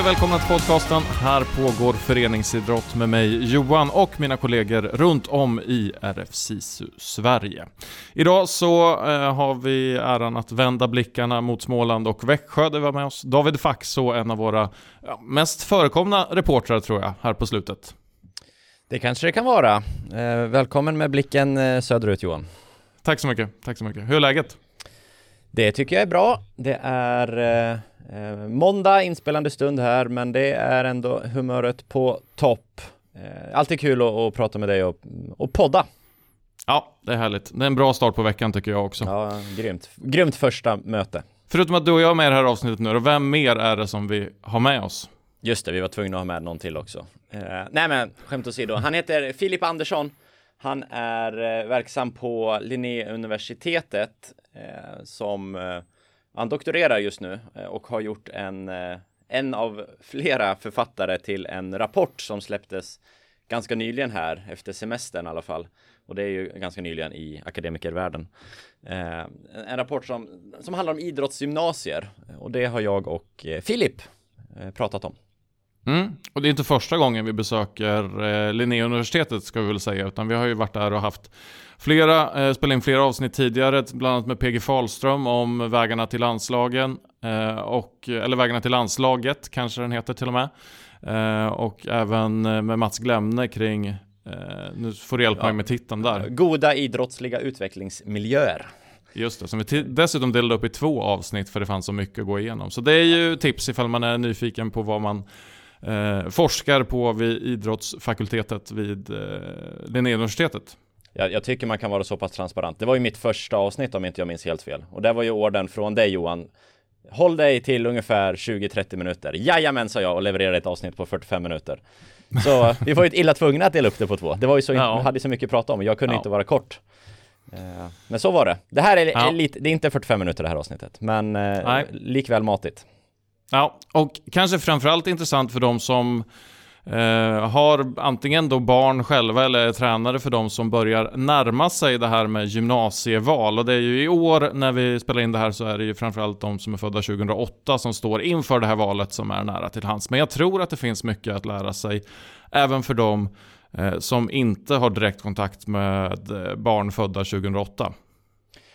Och välkomna till podcasten. Här pågår föreningsidrott med mig Johan och mina kollegor runt om i RF SISU Sverige. Idag så eh, har vi äran att vända blickarna mot Småland och Växjö där vi har med oss David Faxå, en av våra ja, mest förekomna reportrar tror jag, här på slutet. Det kanske det kan vara. Eh, välkommen med blicken eh, söderut Johan. Tack så mycket, tack så mycket. Hur är läget? Det tycker jag är bra. Det är eh, eh, måndag inspelande stund här, men det är ändå humöret på topp. Eh, alltid kul att, att, prata med dig och, och podda. Ja, det är härligt. Det är en bra start på veckan tycker jag också. Ja, grymt. Grymt första möte. Förutom att du och jag är med i det här avsnittet nu, och vem mer är det som vi har med oss? Just det, vi var tvungna att ha med någon till också. Eh, nej men, skämt åsido. Han heter Filip Andersson. Han är eh, verksam på Linnéuniversitetet eh, som eh, han doktorerar just nu eh, och har gjort en, eh, en av flera författare till en rapport som släpptes ganska nyligen här efter semestern i alla fall. Och det är ju ganska nyligen i akademikervärlden. Eh, en rapport som, som handlar om idrottsgymnasier och det har jag och eh, Filip eh, pratat om. Mm. Och det är inte första gången vi besöker eh, Linnéuniversitetet ska vi väl säga, utan vi har ju varit där och haft flera, eh, spelat in flera avsnitt tidigare, bland annat med PG Falström om vägarna till landslagen, eh, och, eller vägarna till landslaget kanske den heter till och med. Eh, och även eh, med Mats Glemne kring, eh, nu får du hjälpa ja. mig med titeln där. Goda idrottsliga utvecklingsmiljöer. Just det, som vi dessutom delade upp i två avsnitt för det fanns så mycket att gå igenom. Så det är ju tips ifall man är nyfiken på vad man eh, forskar på vid idrottsfakultetet vid eh, Linnéuniversitetet. Jag, jag, tycker man kan vara så pass transparent. Det var ju mitt första avsnitt om inte jag minns helt fel. Och det var ju orden från dig Johan. Håll dig till ungefär 20-30 minuter. Jajamän sa jag och levererade ett avsnitt på 45 minuter. Så vi var ju illa tvungna att dela upp det på två. Det var ju så, ja. hade så mycket att prata om och jag kunde ja. inte vara kort. Eh, men så var det. Det här är, ja. lite, det är inte 45 minuter det här avsnittet, men eh, likväl matigt. Ja, och kanske framförallt intressant för de som eh, har antingen då barn själva eller är tränare för de som börjar närma sig det här med gymnasieval. Och det är ju i år när vi spelar in det här så är det ju framförallt de som är födda 2008 som står inför det här valet som är nära till hands. Men jag tror att det finns mycket att lära sig även för de eh, som inte har direkt kontakt med eh, barn födda 2008.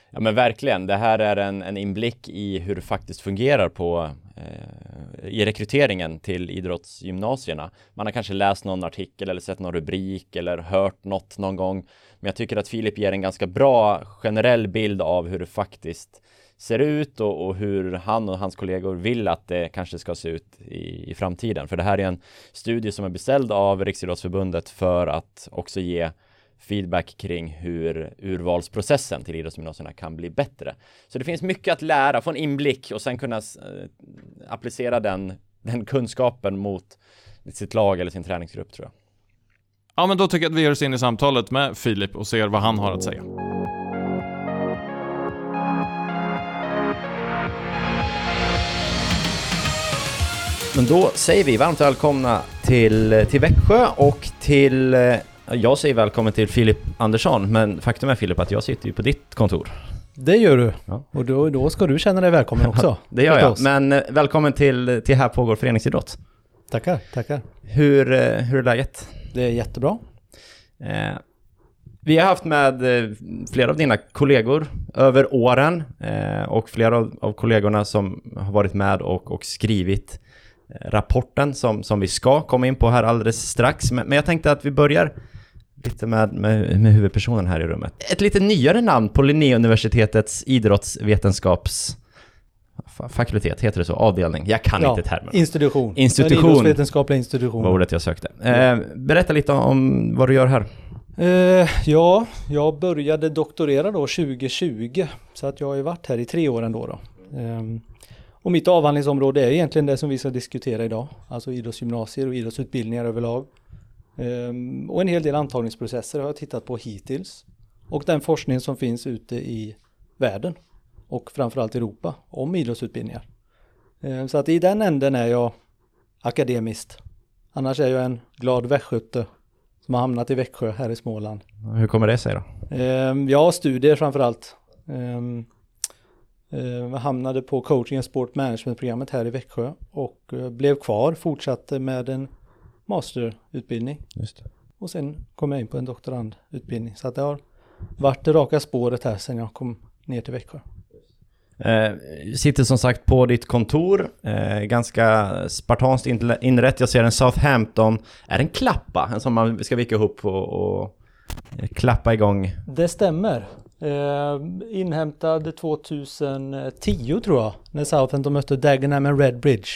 Ja men verkligen, det här är en, en inblick i hur det faktiskt fungerar på Eh, i rekryteringen till idrottsgymnasierna. Man har kanske läst någon artikel eller sett någon rubrik eller hört något någon gång. Men jag tycker att Filip ger en ganska bra generell bild av hur det faktiskt ser ut och, och, hur han och hans kollegor vill att det kanske ska se ut i, i framtiden. För det här är en studie som är beställd av Riksidrottsförbundet för att också ge feedback kring hur urvalsprocessen till idrottsgymnasierna kan bli bättre. Så det finns mycket att lära, få en inblick och sen kunna eh, applicera den, den kunskapen mot sitt lag eller sin träningsgrupp tror jag. Ja, men då tycker jag att vi ger oss in i samtalet med Filip och ser vad han har att säga. Men då säger vi varmt välkomna till, till Växjö och till eh, jag säger välkommen till Filip Andersson, men faktum är Filip att jag sitter ju på ditt kontor. Det gör du. Ja. Och då, då ska du känna dig välkommen också. det gör jag. Men eh, välkommen till, till Här pågår föreningsidrott. Tackar, tackar. Hur, eh, hur är läget? Det är jättebra. Eh, vi har haft med eh, flera av dina kollegor över åren eh, och flera av, av kollegorna som har varit med och, och skrivit rapporten som, som vi ska komma in på här alldeles strax. Men, men jag tänkte att vi börjar lite med, med, med huvudpersonen här i rummet. Ett lite nyare namn på Linnéuniversitetets idrottsvetenskaps fakultet, heter det så? Avdelning? Jag kan ja, inte termen. Institution. Institution. idrottsvetenskapliga institution. Var ordet jag sökte. Eh, berätta lite om vad du gör här. Eh, ja, jag började doktorera då 2020. Så att jag har ju varit här i tre år ändå då. Eh, och mitt avhandlingsområde är egentligen det som vi ska diskutera idag. Alltså idrottsgymnasier och idrottsutbildningar överlag. Um, och en hel del antagningsprocesser har jag tittat på hittills. Och den forskning som finns ute i världen och framförallt Europa om idrottsutbildningar. Um, så att i den änden är jag akademiskt. Annars är jag en glad västgöte som har hamnat i Växjö här i Småland. Hur kommer det sig då? Um, ja, studier framförallt. Eh, hamnade på coaching and sport management-programmet här i Växjö och eh, blev kvar, fortsatte med en masterutbildning. Just det. Och sen kom jag in på en doktorandutbildning. Så att det har varit det raka spåret här sen jag kom ner till Växjö. Eh, sitter som sagt på ditt kontor, eh, ganska spartanskt inrett. Jag ser en Southampton. Är det en klappa? En som man ska vika ihop och, och eh, klappa igång? Det stämmer. Eh, inhämtad 2010 tror jag, när Southampton mötte Dagenham and Redbridge.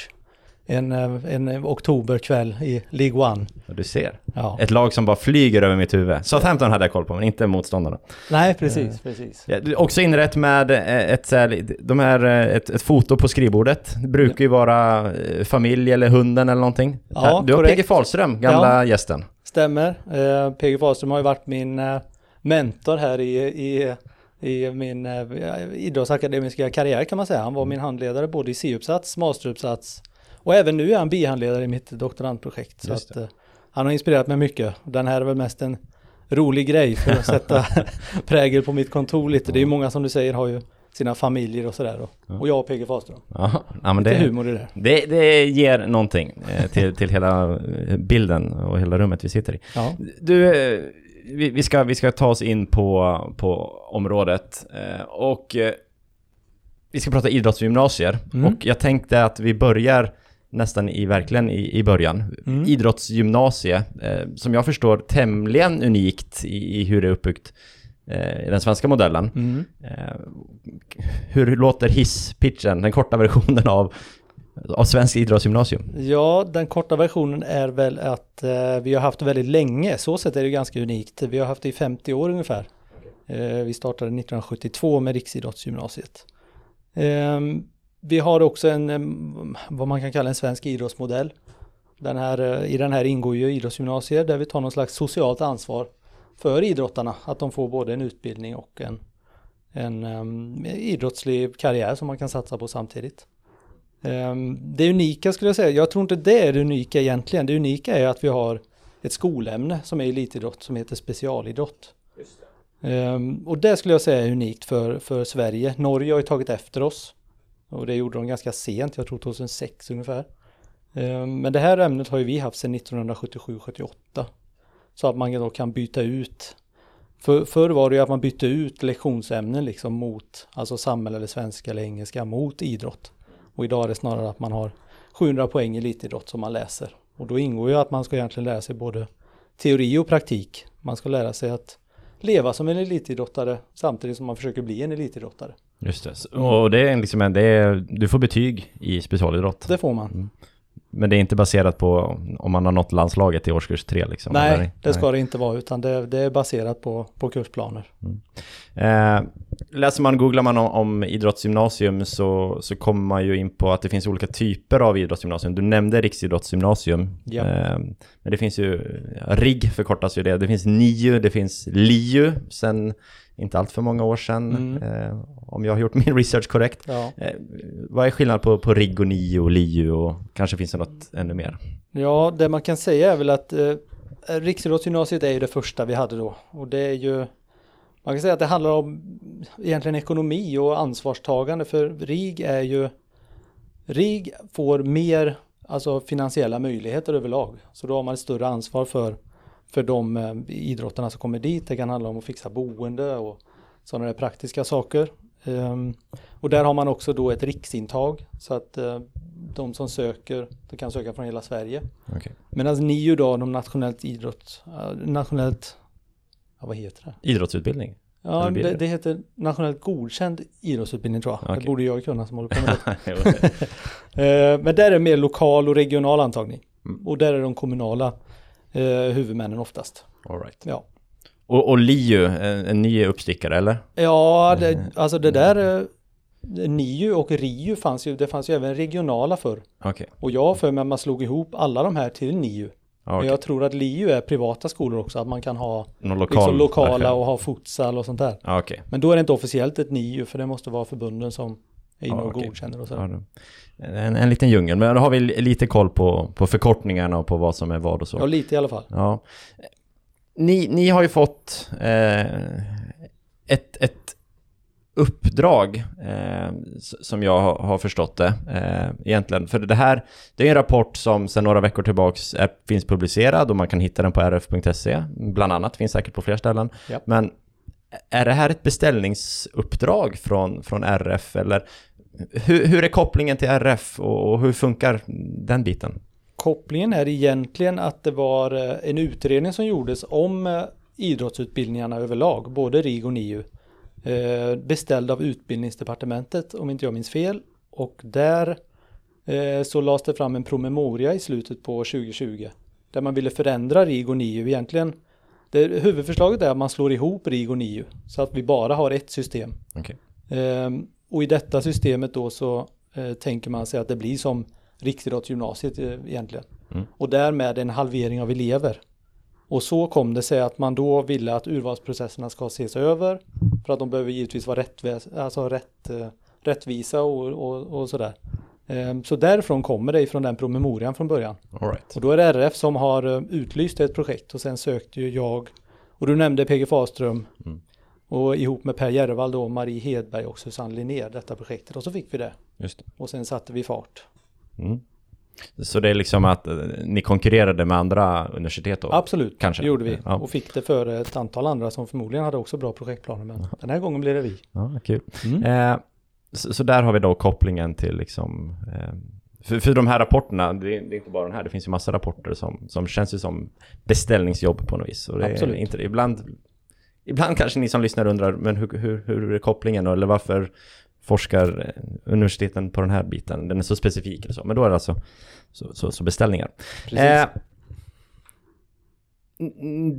En, eh, en oktoberkväll i League One. Ja, Du ser. Ja. Ett lag som bara flyger över mitt huvud. Southampton hade jag koll på, men inte motståndarna. Nej, precis, precis. Ja, också inrätt med eh, ett, de här, eh, ett, ett foto på skrivbordet. Det brukar ju vara eh, familj eller hunden eller någonting. Ja, du har. PG Fahlström, gamla gästen. Stämmer. Eh, PG Fahlström har ju varit min eh, mentor här i, i, i min eh, idrottsakademiska karriär kan man säga. Han var min handledare både i C-uppsats, masteruppsats och även nu är han bihandledare i mitt doktorandprojekt. Så att, eh, han har inspirerat mig mycket. Den här är väl mest en rolig grej för att sätta prägel på mitt kontor lite. Det är ju många som du säger har ju sina familjer och sådär. Och, och jag och PG Fahlström. Ja, ja, men Det det, humor i det. det, det ger någonting eh, till, till hela eh, bilden och hela rummet vi sitter i. Ja. Du, vi, vi, ska, vi ska ta oss in på, på området och vi ska prata idrottsgymnasier Mm. och jag tänkte att vi börjar nästan i, verkligen i, i början. Mm. Idrottsgymnasie, eh, som jag förstår tämligen unikt i, i hur det är uppbyggt eh, i den svenska modellen. Mm. Eh, hur låter hisspitchen, den korta versionen av, av svensk idrottsgymnasium? Ja, den korta versionen är väl att eh, vi har haft väldigt länge. Så sett är det ganska unikt. Vi har haft det i 50 år ungefär. Eh, vi startade 1972 med Riksidrottsgymnasiet. Vi har också en, vad man kan kalla en svensk idrottsmodell. Den här, eh, I den här ingår ju idrottsgymnasier där vi tar någon slags socialt ansvar för idrottarna. Att de får både en utbildning och en, en um, idrottslig karriär som man kan satsa på samtidigt. Ehm, Det unika skulle jag säga, jag tror inte det är det unika egentligen. Det unika är att vi har ett skolämne som är elitidrott som heter specialidrott. Ehm, Och det skulle jag säga är unikt för, för Sverige. Norge har ju tagit efter oss. Och det gjorde de ganska sent, jag tror 2006 ungefär. Eh, men det här ämnet har ju vi haft sedan 1977-78. Så att man då kan byta ut. För, förr var det ju att man bytte ut lektionsämnen liksom mot, alltså samhälle eller svenska eller engelska mot idrott. Och idag är det snarare att man har 700 poäng i elitidrott som man läser. Och då ingår ju att man ska egentligen lära sig både teori och praktik. Man ska lära sig att leva som en elitidrottare samtidigt som man försöker bli en elitidrottare. Just det. Och det är liksom en, det är, du får betyg i specialidrott. Det får man. Men det är inte baserat på om man har nått landslaget i årskurs tre liksom? Nej, eller? det ska det inte vara utan det, det är baserat på, på kursplaner. Eh, läser man, googlar man om, om idrottsgymnasium så, så kommer man ju in på att det finns olika typer av idrottsgymnasium. Du nämnde riksidrottsgymnasium. Ja. Eh, men det finns ju, RIG förkortas ju det. Det finns NIU, det finns LIU sen inte allt för många år sedan. Mm. Eh, om jag har gjort min research korrekt. Ja. Eh, vad är skillnad på, på RIG och NIU och LIU och kanske finns det något ännu mer? Ja, det man kan säga är väl att eh, Riksidrottsgymnasiet är ju det första vi hade då. Och det är ju, man kan säga att det handlar om egentligen ekonomi och ansvarstagande för RIG är ju, RIG får mer alltså finansiella möjligheter överlag. Så då har man ett större ansvar för, för de eh, idrottarna som kommer dit. Det kan handla om att fixa boende och sådana där praktiska saker. Ehm, och där har man också då ett riksintag så att eh, de som söker, de kan söka från hela Sverige. Okay. Medan NIU då, de nationellt idrott, eh, nationellt, ja, vad heter det? Idrottsutbildning? Ja, det, det? heter nationellt godkänd idrottsutbildning tror jag. Okej. Det borde jag kunna som håller på med det. Eh, Men där är det mer lokal och regional antagning. Mm. Och där är de kommunala eh, huvudmännen oftast. All right. Ja, Och, och LIU, en, en ny uppstickare eller? ja det, alltså det där, eh, NIU och RIU fanns ju, det fanns ju även regionala förr. Okej. Och jag har för mig att man slog ihop alla de här till NIU. Ja, Men jag tror att LIU är privata skolor också, att man kan ha Någon lokal liksom lokala version. och ha futsal och sånt där. Okej. Men då är det inte officiellt ett NIU för det måste vara förbunden som är inne Ja, och godkänner och Ja, sådär. då. en, en liten djungel, men då har vi lite koll på, på förkortningarna och på vad som är vad och så. Ja, lite i alla fall. Ja. Ni, ni har ju fått eh, ett, ett uppdrag eh, som jag har förstått det eh, egentligen. För det här, det är en rapport som sedan några veckor tillbaks är, finns publicerad och man kan hitta den på rf.se, bland annat, finns säkert på fler ställen. Ja. Men är det här ett beställningsuppdrag från, från RF eller hur, hur är kopplingen till RF och, och hur funkar den biten? Kopplingen är egentligen att det var eh, en utredning som gjordes om eh, idrottsutbildningarna överlag, både RIG och NIU. Eh, beställd av utbildningsdepartementet om inte jag minns fel. Och där så lades det fram en promemoria i slutet på 2020. Där man ville förändra RIG och NIU egentligen. Det, huvudförslaget är att man slår ihop RIG och NIU. Så att vi bara har ett system. Okay. Och i detta systemet då så tänker man sig att det blir som riksidrottsgymnasiet egentligen. Mm. Och därmed en halvering av elever. Och så kom det sig att man då ville att urvalsprocesserna ska ses över. För att de behöver givetvis vara alltså rätt, eh, rättvisa och, och, och sådär. Ehm, så därifrån kommer det ifrån den promemorian från början. Right. Och då är det RF som har eh, utlyst ett projekt och sen sökte ju jag och du nämnde PG Faström mm. Och ihop med Per Järvall då Marie Hedberg och Susanne Linnér detta projektet och så fick vi det. Just det. Och sen satte vi fart. Mm. Så det är liksom att eh, ni konkurrerade med andra universitet då? Absolut, Kanske. det gjorde vi. Ja. Och fick det före ett antal andra som förmodligen hade också bra projektplaner. Men den här gången blev det vi. Ja, kul. Mm. Eh, så, så, där har vi då kopplingen till liksom eh, för, för de här rapporterna, det är, det är, inte bara den här, det finns ju massa rapporter som, som känns ju som beställningsjobb på något vis. Och det Absolut. Är inte, ibland, ibland kanske ni som lyssnar undrar, men hur, hur, hur är kopplingen då? Eller varför forskar eh, universiteten på den här biten? Den är så specifik eller så. Men då är det alltså så, så, så beställningar. Eh,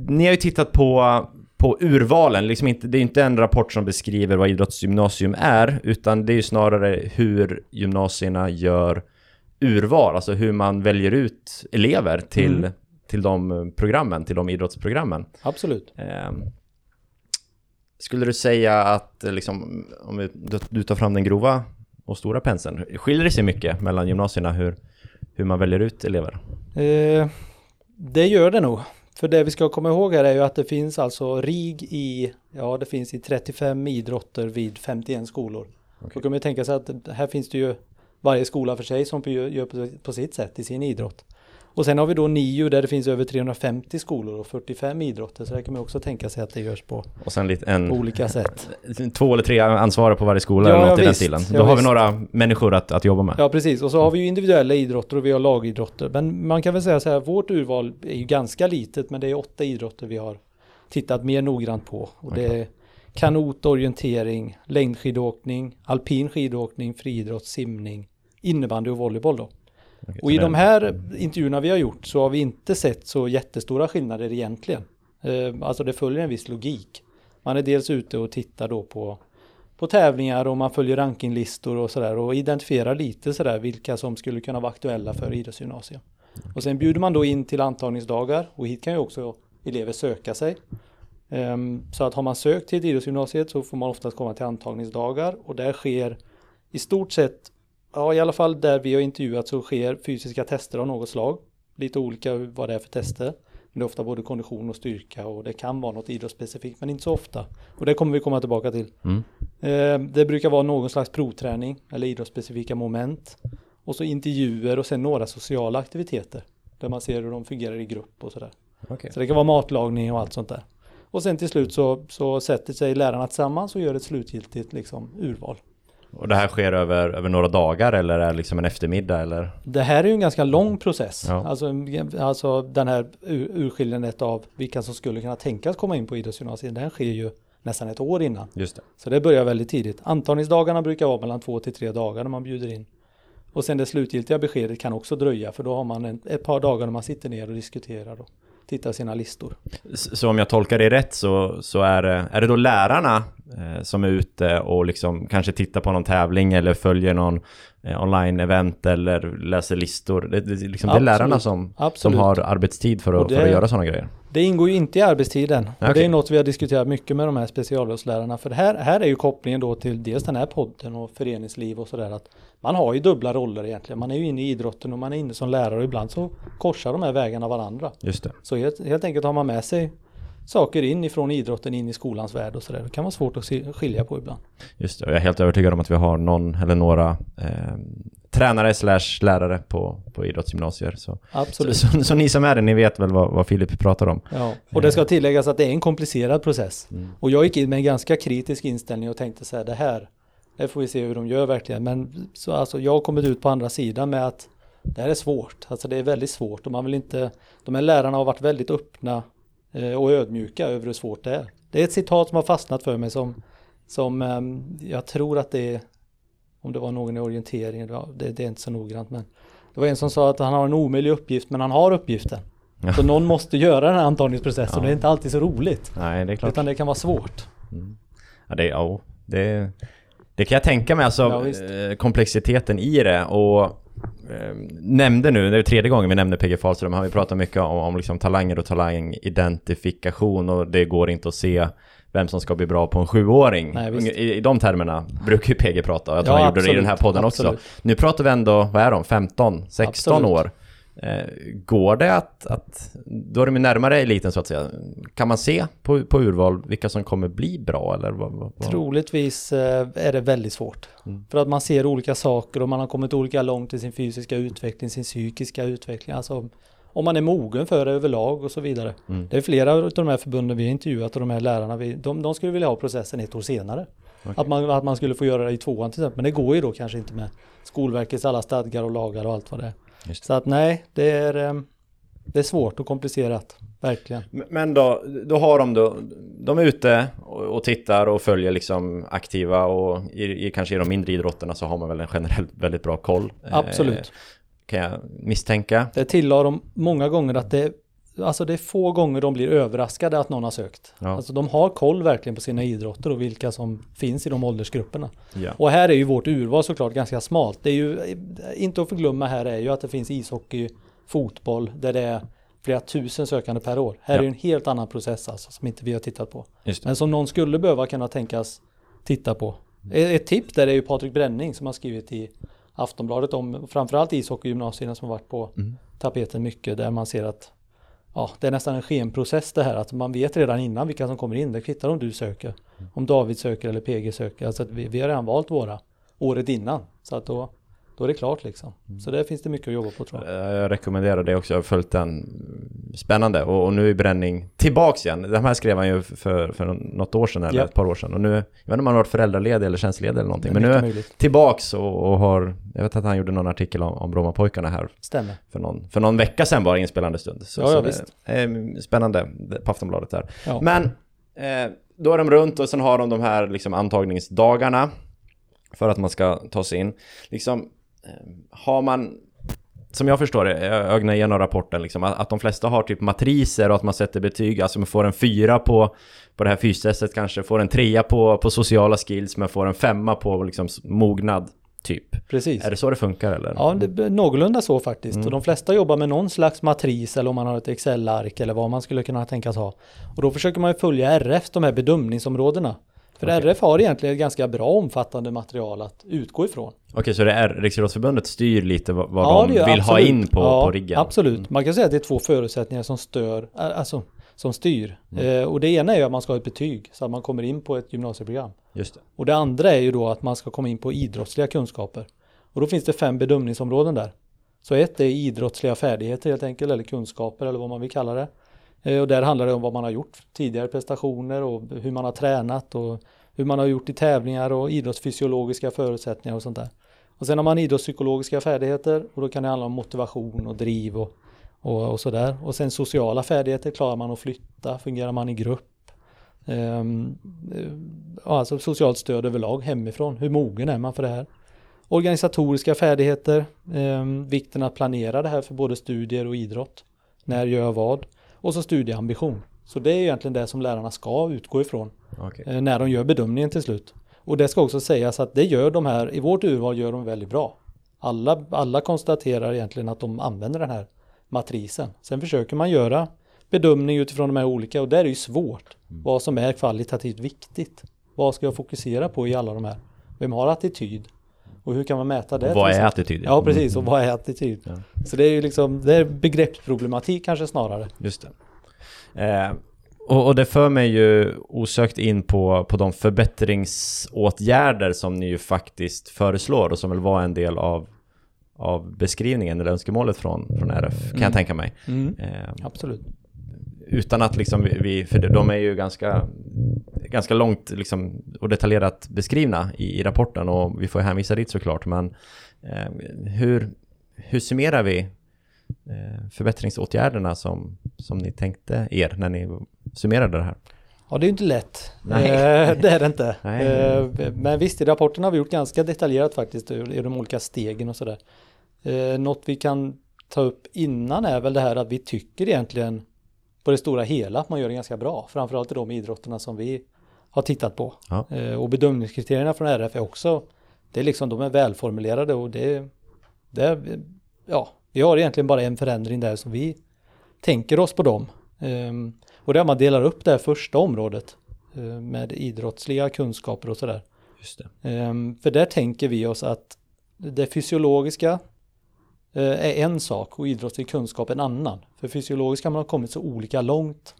ni har ju tittat på, på urvalen, liksom inte, det är inte en rapport som beskriver vad idrottsgymnasium är, utan det är ju snarare hur gymnasierna gör urval, alltså hur man väljer ut elever till, mm. till de programmen, till de idrottsprogrammen. Absolut. Eh, skulle du säga att, liksom, om du tar fram den grova och stora penseln, skiljer det sig mycket mellan gymnasierna hur, hur man väljer ut elever? Eh, det gör det nog. För det vi ska komma ihåg här är ju att det finns alltså RIG i, ja det finns i 35 idrotter vid 51 skolor. Okay. Då kan man ju tänka sig att här finns det ju varje skola för sig som gör på, på sitt sätt i sin idrott. Och sen har vi då NIU där det finns över 350 skolor och 45 idrotter. Så där kan man också tänka sig att det görs på, och sen lite en, på olika sätt. Två eller tre ansvariga på varje skola ja, eller något ja, i den stilen. Då ja, har vi några människor att, att jobba med. Ja precis, och så har vi ju individuella idrotter och vi har lagidrotter. Men man kan väl säga så här, vårt urval är ju ganska litet men det är åtta idrotter vi har tittat mer noggrant på. Och det är kanot, orientering, längdskidåkning, alpin skidåkning, friidrott, simning, innebandy och volleyboll då. Och i de här intervjuerna vi har gjort så har vi inte sett så jättestora skillnader egentligen. Eh, alltså det följer en viss logik. Man är dels ute och tittar då på, på tävlingar och man följer rankinglistor och sådär och identifierar lite sådär vilka som skulle kunna vara aktuella för idrottsgymnasium. Och sen bjuder man då in till antagningsdagar och hit kan ju också elever söka sig. Ehm, så att har man sökt till idrottsgymnasiet så får man oftast komma till antagningsdagar och där sker i stort sett Ja, i alla fall där vi har intervjuat så sker fysiska tester av något slag. Lite olika vad det är för tester. Men det är ofta både kondition och styrka och det kan vara något idrottsspecifikt men inte så ofta. Och det kommer vi komma tillbaka till. Mm. Eh, det brukar vara någon slags provträning eller idrottsspecifika moment. Och så intervjuer och sen några sociala aktiviteter. Där man ser hur de fungerar i grupp och sådär. Okay. Så det kan vara matlagning och allt sånt där. Och sen till slut så, så sätter sig lärarna tillsammans och gör ett slutgiltigt liksom, urval. Och det här sker över, över några dagar eller är det liksom en eftermiddag eller? Det här är ju en ganska lång process. Ja. Alltså, alltså den här urskiljandet av vilka som skulle kunna tänkas komma in på idrottsgymnasiet. Den sker ju nästan ett år innan. Just det. Så det börjar väldigt tidigt. Antagningsdagarna brukar vara mellan två till tre dagar när man bjuder in. Och sen det slutgiltiga beskedet kan också dröja för då har man en, ett par dagar när man sitter ner och diskuterar. Då titta sina listor. Så om jag tolkar det rätt så, så är, det, är det då lärarna eh, som är ute och liksom kanske tittar på någon tävling eller följer någon eh, online-event eller läser listor? Det, det, liksom, det är lärarna som, som har arbetstid för att, för att göra sådana grejer? Det ingår ju inte i arbetstiden. Okay. Och det är något vi har diskuterat mycket med de här specialidrottslärarna. För här, här är ju kopplingen då till dels den här podden och föreningsliv och sådär. Att man har ju dubbla roller egentligen. Man är ju inne i idrotten och man är inne som lärare och ibland så korsar de här vägarna varandra. Just det. Så helt, helt enkelt har man med sig saker in ifrån idrotten in i skolans värld och sådär. Det kan vara svårt att skilja på ibland. Just det, och jag är helt övertygad om att vi har någon eller några eh, tränare slash lärare på, på idrottsgymnasier. Så, Absolut. Så, så, så, ni som är det, ni vet väl vad, vad Filip pratar om. Ja, och det ska tilläggas att det är en komplicerad process. Mm. Och jag gick in med en ganska kritisk inställning och tänkte så här, det här, det får vi se hur de gör verkligen. Men så alltså, jag har kommit ut på andra sidan med att det här är svårt. Alltså det är väldigt svårt och man vill inte, de här lärarna har varit väldigt öppna eh, och ödmjuka över hur svårt det är. Det är ett citat som har fastnat för mig som, som ehm, jag tror att det är om det var någon i orienteringen, det, det är inte så noggrant men det var en som sa att han har en omöjlig uppgift men han har uppgiften. Så någon måste göra den här antagningsprocessen ja. det är inte alltid så roligt. Nej, det är klart. Utan det kan vara svårt. Mm. Ja, det, ja, det, det kan jag tänka mig, alltså ja, eh, komplexiteten i det och eh, nämnde nu, det är tredje gången vi nämner PG Fahlström, har vi pratat mycket om, om liksom talanger och talangidentifikation och det går inte att se vem som ska bli bra på en sjuåring. Nej, I, I de termerna brukar ju PG prata jag tror ja, han gjorde det i den här podden absolut. också. Nu pratar vi ändå, vad är de, 15, 16 absolut. år. Eh, går det att, att, då är de närmare eliten så att säga, kan man se på, på urval vilka som kommer bli bra eller? Vad, vad? Troligtvis eh, är det väldigt svårt. Mm. För att man ser olika saker och man har kommit olika långt i sin fysiska utveckling, sin psykiska utveckling. Alltså om man är mogen för det överlag och så vidare. Mm. Det är flera av de här förbunden vi har intervjuat och de här lärarna, vi, de, de skulle vilja ha processen ett år senare. Okay. Att, man, att man skulle få göra det i tvåan till exempel, men det går ju då kanske inte med Skolverkets alla stadgar och lagar och allt vad det är. Så att nej, det är, eh, det är svårt och komplicerat, verkligen. Men då, då har de då, de är ute och tittar och följer liksom aktiva och i, i, kanske i de mindre idrotterna så har man väl en generellt väldigt bra koll. Absolut. Eh, kan jag misstänka. Det tillhör de många gånger att det Alltså det är få gånger de blir överraskade att någon har sökt. Ja. Alltså de har koll verkligen på sina idrotter och vilka som finns i de åldersgrupperna. Ja. Och här är ju vårt urval såklart ganska smalt. Det är ju inte att förglömma här är ju att det finns ishockey, fotboll där det är flera tusen sökande per år. Här ja. är en helt annan process alltså som inte vi har tittat på. Men som någon skulle behöva kunna tänkas titta på. Ett tips där är ju Patrik Bränning som har skrivit i Aftonbladet om framförallt ishockeygymnasierna som har varit på mm. tapeten mycket där man ser att ja, det är nästan en skenprocess det här att man vet redan innan vilka som kommer in. Det kvittar om du söker, om David söker eller PG söker. Alltså vi, vi har redan valt våra året innan. Så att då då är det klart liksom. Mm. Så där finns det mycket att jobba på tror jag. Jag rekommenderar det också, jag har följt den. Spännande. Och, och nu är bränning tillbaks igen. De här skrev han ju för, för något år sedan eller ja. ett par år sedan. Och nu, jag vet inte om han har varit föräldraledig eller tjänstledig eller någonting. Men nu är möjligt. tillbaks och, och, har, jag vet att han gjorde någon artikel om, om Brommapojkarna här. Stämmer. För någon, för någon vecka sedan bara inspelande stund. Så, ja, ja, så visst. Det är spännande på Aftonbladet där. Ja. Men eh, då är de runt och sen har de de här liksom antagningsdagarna för att man ska ta sig in. Liksom, har man som jag förstår det, jag ögnar igenom rapporten, liksom, att, de flesta har typ matriser och att man sätter betyg, alltså man får en fyra på, på det här fystestet kanske, får en trea på, på sociala skills, men får en femma på liksom mognad, typ. Precis. Är det så det funkar eller? Ja, det är någorlunda så faktiskt. Mm. Och de flesta jobbar med någon slags matris eller om man har ett Excel-ark eller vad man skulle kunna tänkas ha. Och då försöker man ju följa RF, de här bedömningsområdena. För okay. RF har egentligen ett ganska bra omfattande material att utgå ifrån. Okej, så det är Riksidrottsförbundet styr lite vad, ja, de vill absolut. ha in på, ja, på riggen? Absolut, mm. man kan säga att det är två förutsättningar som stör, alltså som styr. Mm. Eh, och det ena är att man ska ha ett betyg så att man kommer in på ett gymnasieprogram. Just det. Och det andra är ju då att man ska komma in på idrottsliga kunskaper. Och då finns det fem bedömningsområden där. Så ett är idrottsliga färdigheter helt enkelt, eller kunskaper eller vad man vill kalla det. Eh, och där handlar det om vad man har gjort tidigare prestationer och hur man har tränat och hur man har gjort i tävlingar och idrottsfysiologiska förutsättningar och sånt där. Och sen har man idrottspsykologiska färdigheter och då kan det handla om motivation och driv och, och, och sådär. Och sen sociala färdigheter, klarar man att flytta, fungerar man i grupp? Um, alltså socialt stöd överlag hemifrån, hur mogen är man för det här? Organisatoriska färdigheter, um, vikten att planera det här för både studier och idrott. När gör jag vad? Och så studieambition. Så det är egentligen det som lärarna ska utgå ifrån okay. Eh, när de gör bedömningen till slut. Och det ska också sägas att det gör de här, i vårt urval gör de väldigt bra. Alla, alla konstaterar egentligen att de använder den här matrisen. Sen försöker man göra bedömning utifrån de här olika och där är det svårt. Mm. Vad som är kvalitativt viktigt. Vad ska jag fokusera på i alla de här? Vem har attityd? Och hur kan man mäta det? Och vad är attityd? Ja, precis. Och vad är attityd? Ja. Så det är ju liksom, det är begreppsproblematik kanske snarare. Just det. Eh, Och, och det för mig ju osökt in på, på de förbättringsåtgärder som ni ju faktiskt föreslår och som väl var en del av, av beskrivningen eller önskemålet från, från RF, kan jag Mm. tänka mig. Mm. Eh, Absolut. utan att liksom vi, för de är ju ganska, ganska långt liksom och detaljerat beskrivna i, i rapporten och vi får hänvisa dit såklart, men eh, hur, hur summerar vi eh, förbättringsåtgärderna som, som ni tänkte er när ni summerade det här? Ja, det är ju inte lätt. Nej. Eh, det är det inte. Nej. Men visst, i rapporten har vi gjort ganska detaljerat faktiskt i i de olika stegen och sådär. Eh, Något vi kan ta upp innan är väl det här att vi tycker egentligen på det stora hela att man gör det ganska bra. Framförallt i de idrotterna som vi har tittat på. Ja. Eh, Och bedömningskriterierna från RF är också, det är liksom, de är välformulerade och det, det ja, vi har egentligen bara en förändring där som vi tänker oss på dem. Ehm, Och det är att man delar upp det här första området eh, med idrottsliga kunskaper och sådär. Just. Ehm, För där tänker vi oss att det fysiologiska eh, är en sak och idrottslig kunskap en annan. För fysiologiska har man kommit så olika långt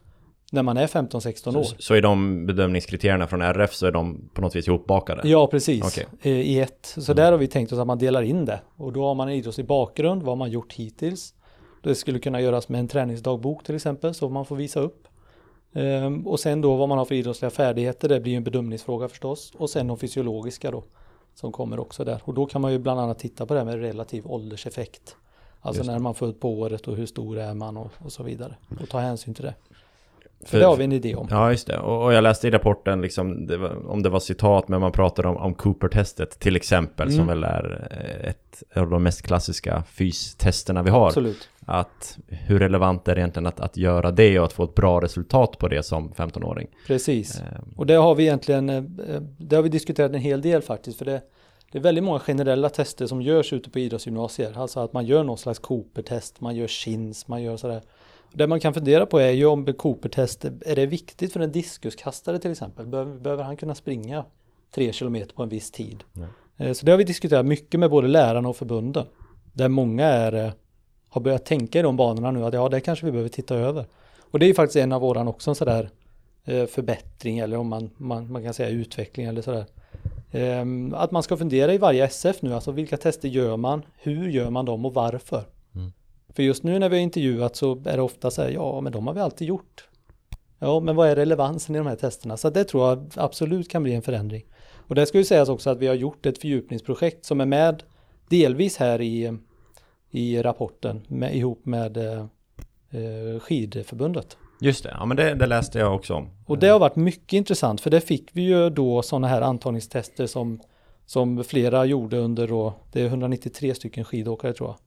när man är 15-16 år. Så, så i de bedömningskriterierna från RF så är de på något vis ihopbakade? Ja, precis. Okej. Eh, I ett. Så där har vi tänkt oss att man delar in det. Och då har man en idrottslig bakgrund, vad har man gjort hittills. Det skulle kunna göras med en träningsdagbok till exempel, så man får visa upp. Ehm, och sen då vad man har för idrottsliga färdigheter, det blir ju en bedömningsfråga förstås. Och sen de fysiologiska då, som kommer också där. Och då kan man ju bland annat titta på det här med relativ ålderseffekt. Alltså när man född på året och hur stor är man och, och så vidare. Och ta hänsyn till det. För, det har vi en idé om. Ja, just det. Och, och jag läste i rapporten, liksom, det var, om det var citat, men man pratar om, om Cooper-testet till exempel, som Mm. väl är eh, ett av de mest klassiska fystesterna vi har. Absolut. Att hur relevant är det egentligen att, att göra det och att få ett bra resultat på det som 15-åring? Precis. Eh, Och det har vi egentligen, eh, det har vi diskuterat en hel del faktiskt. För det, det är väldigt många generella tester som görs ute på idrottsgymnasier. Alltså att man gör någon slags Cooper-test, man gör chins, man gör sådär. Det man kan fundera på är ju om Cooper-test, är det viktigt för en diskuskastare till exempel? Behöver, behöver han kunna springa tre kilometer på en viss tid? Ja. Eh, Så det har vi diskuterat mycket med både lärarna och förbunden. Där många är, eh, har börjat tänka i de banorna nu att ja, det kanske vi behöver titta över. Och det är ju faktiskt en av våran också en sådär eh, förbättring eller om man, man, man kan säga utveckling eller sådär. Ehm, Att man ska fundera i varje SF nu, alltså vilka tester gör man, hur gör man dem och varför? För just nu när vi har intervjuat så är det ofta så här, ja men de har vi alltid gjort. Ja, men vad är relevansen i de här testerna? Så det tror jag absolut kan bli en förändring. Och det ska ju sägas också att vi har gjort ett fördjupningsprojekt som är med delvis här i, i rapporten med, ihop med eh, eh, skidförbundet. Just det, ja men det, det läste jag också om. Och det har varit mycket intressant för det fick vi ju då sådana här antagningstester som, som flera gjorde under då, det är 193 stycken skidåkare tror jag,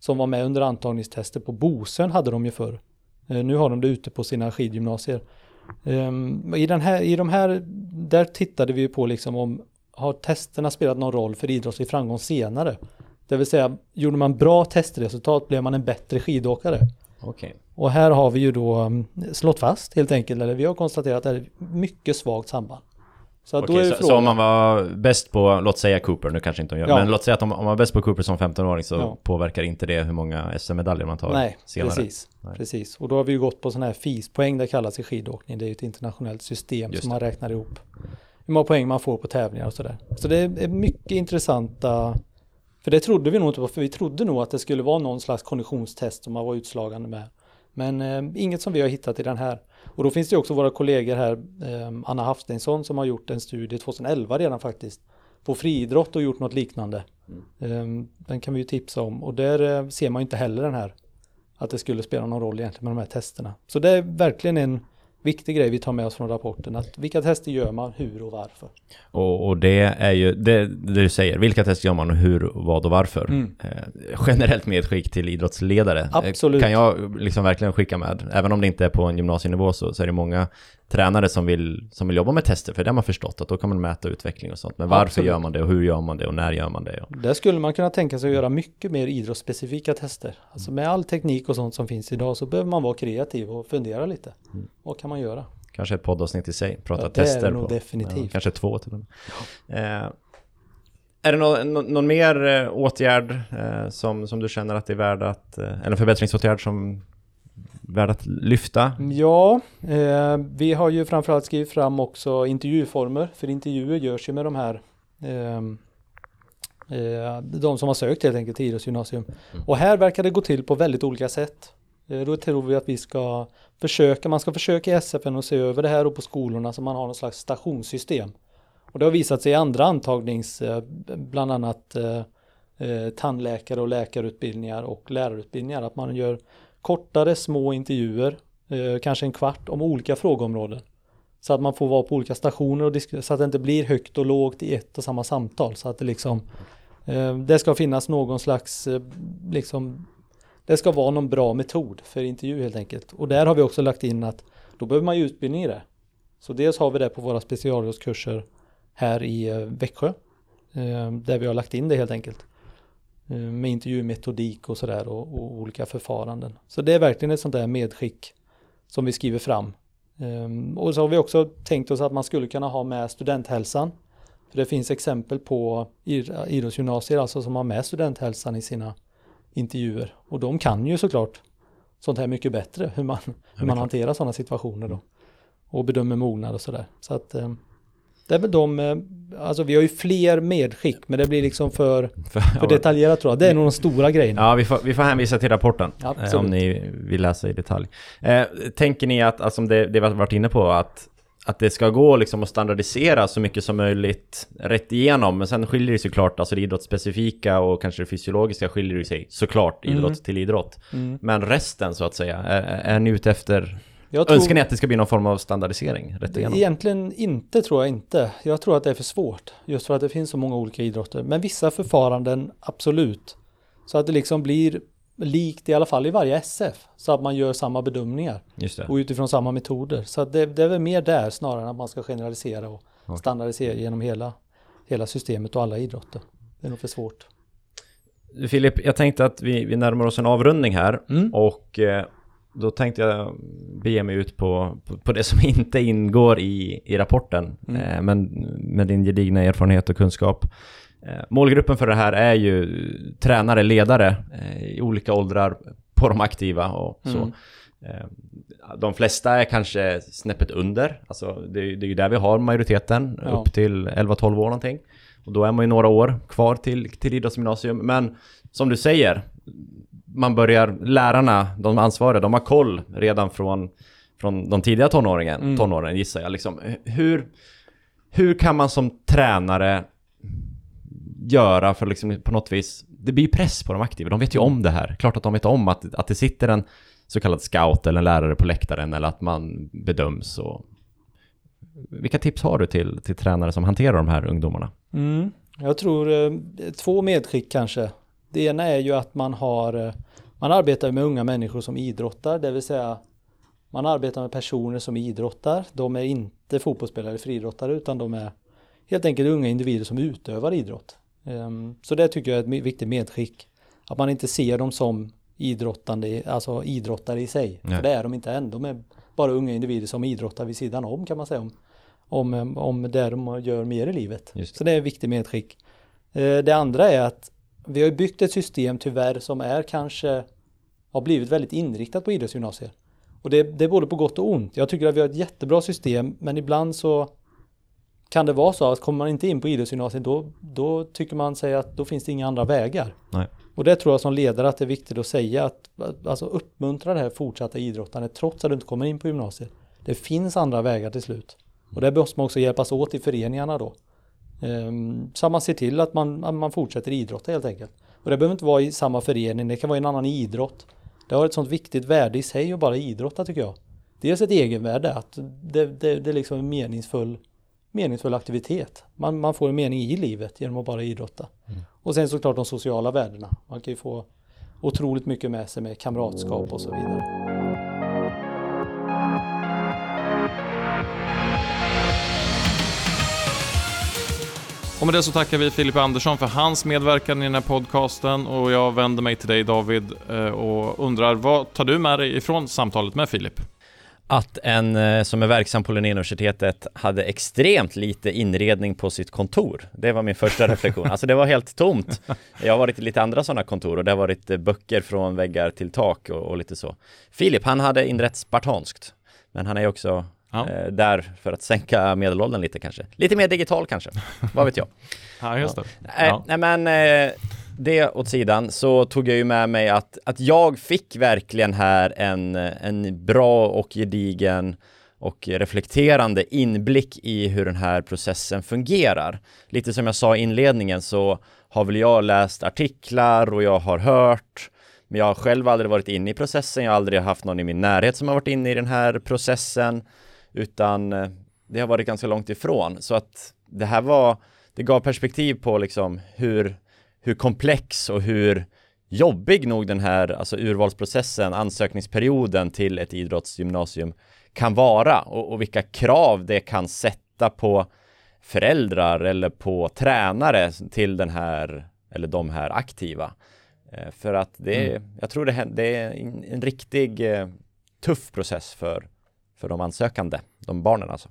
som var med under antagningstester på Bosön hade de ju förr. Eh, Nu har de det ute på sina skidgymnasier. Ehm, I, den här, I de här, där tittade vi ju på liksom om, har testerna spelat någon roll för idrottslig framgång senare? Det vill säga, gjorde man bra testresultat blev man en bättre skidåkare. Okej. Och här har vi ju då mm, slått fast helt enkelt, eller vi har konstaterat att det är mycket svagt samband. Så att Okej, då är så, så om man var bäst på, låt säga Cooper, nu kanske inte de gör, Ja. men låt säga att om, om man var bäst på Cooper som 15-åring så Ja. påverkar inte det hur många SM-medaljer man tar nej, senare. precis, Nej. precis. Och då har vi ju gått på sådana här FIS-poäng, det kallas i skidåkning, det är ju ett internationellt system Just som det. man räknar ihop. Hur många poäng man får på tävlingar och sådär. Så det är mycket intressanta, för det trodde vi nog inte på, för vi trodde nog att det skulle vara någon slags konditionstest som man var utslagande med. Men eh, inget som vi har hittat i den här. Och då finns det också våra kollegor här, eh, Anna Hafsteinsson som har gjort en studie 2011 redan faktiskt, på friidrott och gjort något liknande. Eh, den kan vi ju tipsa om och där eh, ser man ju inte heller den här, att det skulle spela någon roll egentligen med de här testerna. Så det är verkligen en viktig grej vi tar med oss från rapporten, att vilka tester gör man, hur och varför. Och, och det är ju det, det du säger, vilka tester gör man och hur, vad och varför? Mm. Eh, generellt medskick till idrottsledare. Eh, Absolut. Kan jag liksom verkligen skicka med. Även om det inte är på en gymnasienivå så, så är det många tränare som vill, som vill jobba med tester, för det har man förstått att då kan man mäta utveckling och sånt. Men varför Absolut. gör man det och hur gör man det och när gör man det? Och, Där skulle man kunna tänka sig att göra mycket mer idrottsspecifika tester. Alltså med all teknik och sånt som finns idag så behöver man vara kreativ och fundera lite. Vad kan man göra? kanske ett poddavsnitt i sig, prata Ja, det är tester. det nog på, definitivt. Ja, kanske två till och med. Eh, är det någon, någon, någon mer eh, åtgärd eh, som, som du känner att det är värd att, eh, eller förbättringsåtgärd som värd att lyfta? Ja, eh, vi har ju framförallt skrivit fram också intervjuformer, för intervjuer görs ju med de här eh, eh, de som har sökt helt enkelt till idrottsgymnasium. Mm. Och här verkar det gå till på väldigt olika sätt. Eh, då tror vi att vi ska försöka, man ska försöka i SFN och se över det här och på skolorna så man har någon slags stationssystem. Och det har visat sig i andra antagnings, eh, bland annat eh, eh, tandläkare och läkarutbildningar och lärarutbildningar, att man gör kortare små intervjuer, eh, kanske en kvart, om olika frågeområden. Så att man får vara på olika stationer och så att det inte blir högt och lågt i ett och samma samtal. Så att det liksom eh, Det ska finnas någon slags eh, liksom Det ska vara någon bra metod för intervju helt enkelt. Och där har vi också lagt in att då behöver man ju utbildning i det. Så dels har vi det på våra specialkurser här i eh, Växjö. Eh, där vi har lagt in det helt enkelt. Med intervjumetodik och sådär och, och olika förfaranden. Så det är verkligen ett sånt där medskick som vi skriver fram Um, och så har vi också tänkt oss att man skulle kunna ha med studenthälsan. För det finns exempel på idrottsgymnasier alltså som har med studenthälsan i sina intervjuer. Och de kan ju såklart sånt här mycket bättre, hur man, hur man hanterar sådana situationer då. Och bedömer mognad och sådär. Så att um, det är väl de, eh, alltså vi har ju fler medskick men det blir liksom för, för, detaljerat tror jag. Det är nog de stora grejerna. Ja, vi får, vi får hänvisa till rapporten eh, om ni vill läsa i detalj. Eh, tänker ni att, alltså det, det vi har varit inne på, att, att det ska gå liksom att standardisera så mycket som möjligt rätt igenom, men sen skiljer det sig såklart, alltså det idrottsspecifika och kanske det fysiologiska skiljer det sig såklart idrott mm. till idrott. Mm. Men resten så att säga, är, är ni ute efter jag tror, Önskar ni att det ska bli någon form av standardisering? Rätt igenom? Egentligen inte tror jag inte. Jag tror att det är för svårt. Just för att det finns så många olika idrotter. Men vissa förfaranden, absolut. Så att det liksom blir likt i alla fall i varje SF. Så att man gör samma bedömningar. Och utifrån samma metoder. Så att det, det är väl mer där snarare än att man ska generalisera och okay. standardisera genom hela, hela systemet och alla idrotter. Det är nog för svårt. Filip, jag tänkte att vi, vi närmar oss en avrundning här. Mm. Och eh, då tänkte jag bege mig ut på, på, på, det som inte ingår i, i rapporten, mm. eh, men med din gedigna erfarenhet och kunskap. Eh, målgruppen för det här är ju tränare, ledare eh, i olika åldrar på de aktiva och så. Mm. Eh, de flesta är kanske snäppet under, alltså det, det är ju där vi har majoriteten, ja. upp till 11-12 år någonting. Och då är man ju några år kvar till, till idrottsgymnasium. Men som du säger, man börjar, lärarna, de ansvariga, de har koll redan från, från de tidiga tonåringen, mm. tonåren gissar jag. Liksom. Hur, hur kan man som tränare göra för liksom på något vis, det blir ju press på de aktiva, de vet ju om det här. Klart att de vet om att, att det sitter en så kallad scout eller en lärare på läktaren eller att man bedöms och vilka tips har du till, till tränare som hanterar de här ungdomarna? Mm. Jag tror eh, två medskick kanske. Det ena är ju att man har eh, man arbetar med unga människor som idrottar, det vill säga man arbetar med personer som idrottar. De är inte fotbollsspelare eller friidrottare utan de är helt enkelt unga individer som utövar idrott. Ehm, så det tycker jag är ett viktigt medskick. Att man inte ser dem som idrottande, alltså idrottare i sig. Nej. För det är de inte än. De är bara unga individer som idrottar vid sidan om kan man säga. Om, om, om det de gör mer i livet. Så det är ett viktigt medskick. Eh, det andra är att vi har byggt ett system tyvärr som är kanske har blivit väldigt inriktat på idrottsgymnasier. Och det, det är både på gott och ont. Jag tycker att vi har ett jättebra system men ibland så kan det vara så att kommer man inte in på idrottsgymnasiet då, då tycker man sig att då finns det inga andra vägar. Nej. Och det tror jag som ledare att det är viktigt att säga att alltså uppmuntra det här fortsatta idrottandet trots att du inte kommer in på gymnasiet. Det finns andra vägar till slut. Och det måste man också hjälpas åt i föreningarna då. Ehm, så man ser till att man, man fortsätter idrotta helt enkelt. Och det behöver inte vara i samma förening, det kan vara i en annan idrott. Det har ett sånt viktigt värde i sig att bara idrotta tycker jag. Dels ett egenvärde, att det, det, det är liksom en meningsfull, meningsfull aktivitet. Man, man får en mening i livet genom att bara idrotta. Mm. Och sen såklart de sociala värdena. Man kan ju få otroligt mycket med sig med kamratskap och så vidare. Och med det så tackar vi Filip Andersson för hans medverkan i den här podcasten och jag vänder mig till dig David eh, och undrar vad tar du med dig ifrån samtalet med Filip? Att en eh, som är verksam på Linnéuniversitetet hade extremt lite inredning på sitt kontor. Det var min första reflektion. Alltså det var helt tomt. Jag har varit i lite andra sådana kontor och det har varit eh, böcker från väggar till tak och, och lite så. Filip, han hade inrett spartanskt. Men han är också ja. eh, där för att sänka medelåldern lite kanske. Lite mer digital kanske, vad vet jag. ja, just det. Ja. Eh, nej men eh, det åt sidan så tog jag ju med mig att, att jag fick verkligen här en, en bra och gedigen och reflekterande inblick i hur den här processen fungerar. Lite som jag sa i inledningen så har väl jag läst artiklar och jag har hört men jag har själv aldrig varit inne i processen, jag har aldrig haft någon i min närhet som har varit inne i den här processen utan eh, det har varit ganska långt ifrån så att det här var det gav perspektiv på liksom hur hur komplex och hur jobbig nog den här alltså urvalsprocessen, ansökningsperioden till ett idrottsgymnasium kan vara och, och vilka krav det kan sätta på föräldrar eller på tränare till den här eller de här aktiva. Eh, för att det är, mm. jag tror det, det är en, en riktig eh, tuff process för, för de ansökande, de barnen alltså.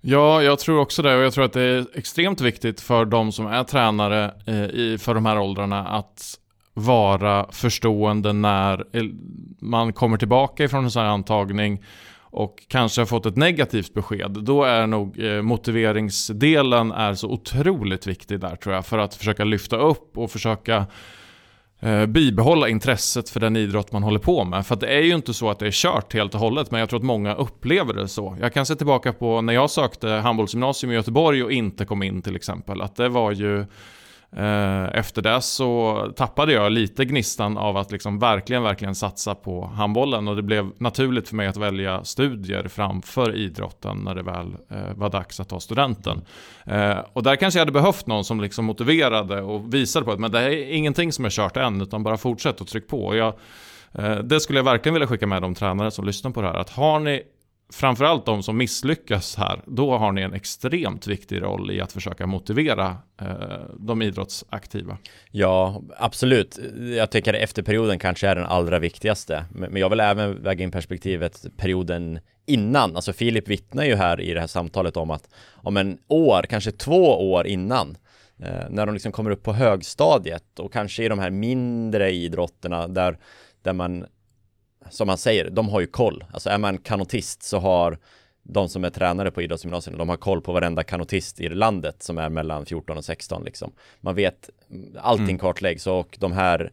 Ja, jag tror också det och jag tror att det är extremt viktigt för de som är tränare eh, i, för de här åldrarna att vara förstående när man kommer tillbaka ifrån en sån här antagning och kanske har fått ett negativt besked. Då är nog eh, motiveringsdelen är så otroligt viktig där tror jag för att försöka lyfta upp och försöka eh, bibehålla intresset för den idrott man håller på med. För det är ju inte så att det är kört helt och hållet, men jag tror att många upplever det så. Jag kan se tillbaka på när jag sökte handbollsgymnasium i Göteborg och inte kom in till exempel, att det var ju Eh, efter det så tappade jag lite gnistan av att liksom verkligen, verkligen satsa på handbollen och det blev naturligt för mig att välja studier framför idrotten när det väl eh, var dags att ta studenten. Eh, och där kanske jag hade behövt någon som liksom motiverade och visade på att men det är ingenting som är kört än utan bara fortsätt och tryck på. Och jag, det skulle jag verkligen vilja skicka med de tränare som lyssnar på det här. Att har ni framförallt de som misslyckas här, då har ni en extremt viktig roll i att försöka motivera eh, de idrottsaktiva. Ja, absolut. Jag tycker efterperioden kanske är den allra viktigaste. Men jag vill även väga in perspektivet perioden innan. Alltså Filip vittnar ju här i det här samtalet om att om en år, kanske två år innan, eh, när de liksom kommer upp på högstadiet och kanske i de här mindre idrotterna där, där man som man säger, de har ju koll. Alltså är man kanotist så har de som är tränare på idrottsgymnasierna, de har koll på varenda kanotist i landet som är mellan 14 och 16 liksom. Man vet, allting mm. kartläggs och de här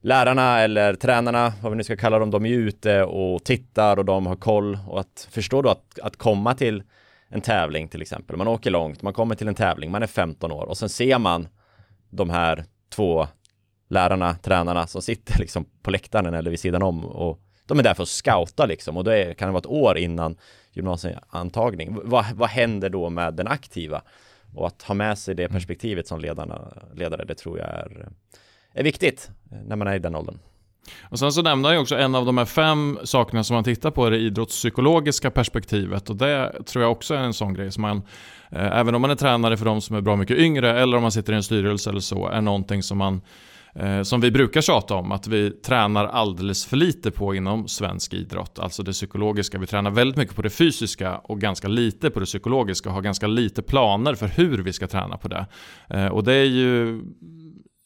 lärarna eller tränarna, vad vi nu ska kalla dem, de är ute och tittar och de har koll och att förstå då att, att komma till en tävling till exempel, man åker långt, man kommer till en tävling, man är 15 år och sen ser man de här två lärarna, tränarna som sitter liksom på läktaren eller vid sidan om och de är där för att scouta liksom och det kan det vara ett år innan gymnasieantagning. Vad, vad händer då med den aktiva? Och att ha med sig det mm. perspektivet som ledarna, ledare, det tror jag är, är viktigt när man är i den åldern. Och sen så nämnde jag också en av de här fem sakerna som man tittar på är det idrottspsykologiska perspektivet och det tror jag också är en sån grej som man, eh, även om man är tränare för de som är bra mycket yngre eller om man sitter i en styrelse eller så, är någonting som man Eh, Eh, som vi brukar tjata om att vi tränar alldeles för lite på inom svensk idrott. Alltså det psykologiska. Vi tränar väldigt mycket på det fysiska och ganska lite på det psykologiska och har ganska lite planer för hur vi ska träna på det. Eh, och det är ju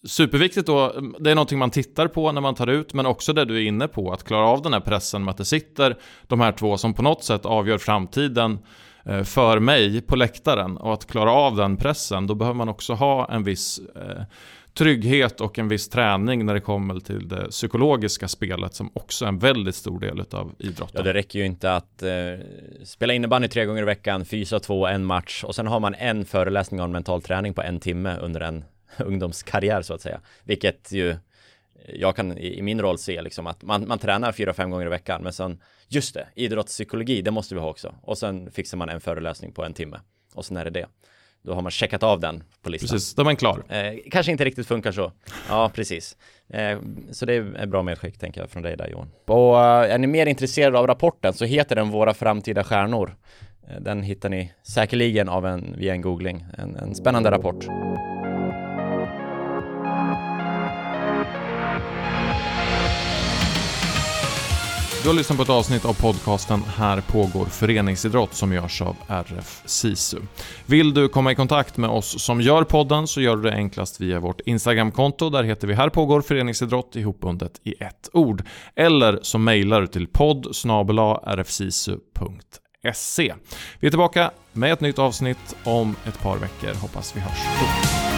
superviktigt då. Det är någonting man tittar på när man tar ut men också det du är inne på att klara av den här pressen med att det sitter de här två som på något sätt avgör framtiden eh, för mig på läktaren och att klara av den pressen då behöver man också ha en viss trygghet och en viss träning när det kommer till det psykologiska spelet som också är en väldigt stor del av idrotten. Ja, det räcker ju inte att eh, spela innebandy tre gånger i veckan, fysa två, en match och sen har man en föreläsning om mental träning på en timme under en ungdomskarriär så att säga. Vilket ju jag kan i min roll se liksom att man, man tränar fyra, fem gånger i veckan men sen just det, idrottspsykologi, det måste vi ha också. Och sen fixar man en föreläsning på en timme och sen är det det. Då har man checkat av den på listan. Precis, då är man klar. Eh, kanske inte riktigt funkar så. Ja, precis. Eh, så det är bra medskick tänker jag från dig där Johan. Och eh, är ni mer intresserade av rapporten så heter den Våra framtida stjärnor. Eh, den hittar ni säkerligen av en, via en googling. En, en spännande rapport. Du har lyssnat på ett avsnitt av podcasten Här pågår föreningsidrott som görs av RF SISU. Vill du komma i kontakt med oss som gör podden så gör du det enklast via vårt Instagramkonto. Där heter vi Här pågår föreningsidrott ihopbundet i ett ord. Eller så mejlar du till podd rfsisu.se. Vi är tillbaka med ett nytt avsnitt om ett par veckor. Hoppas vi hörs då.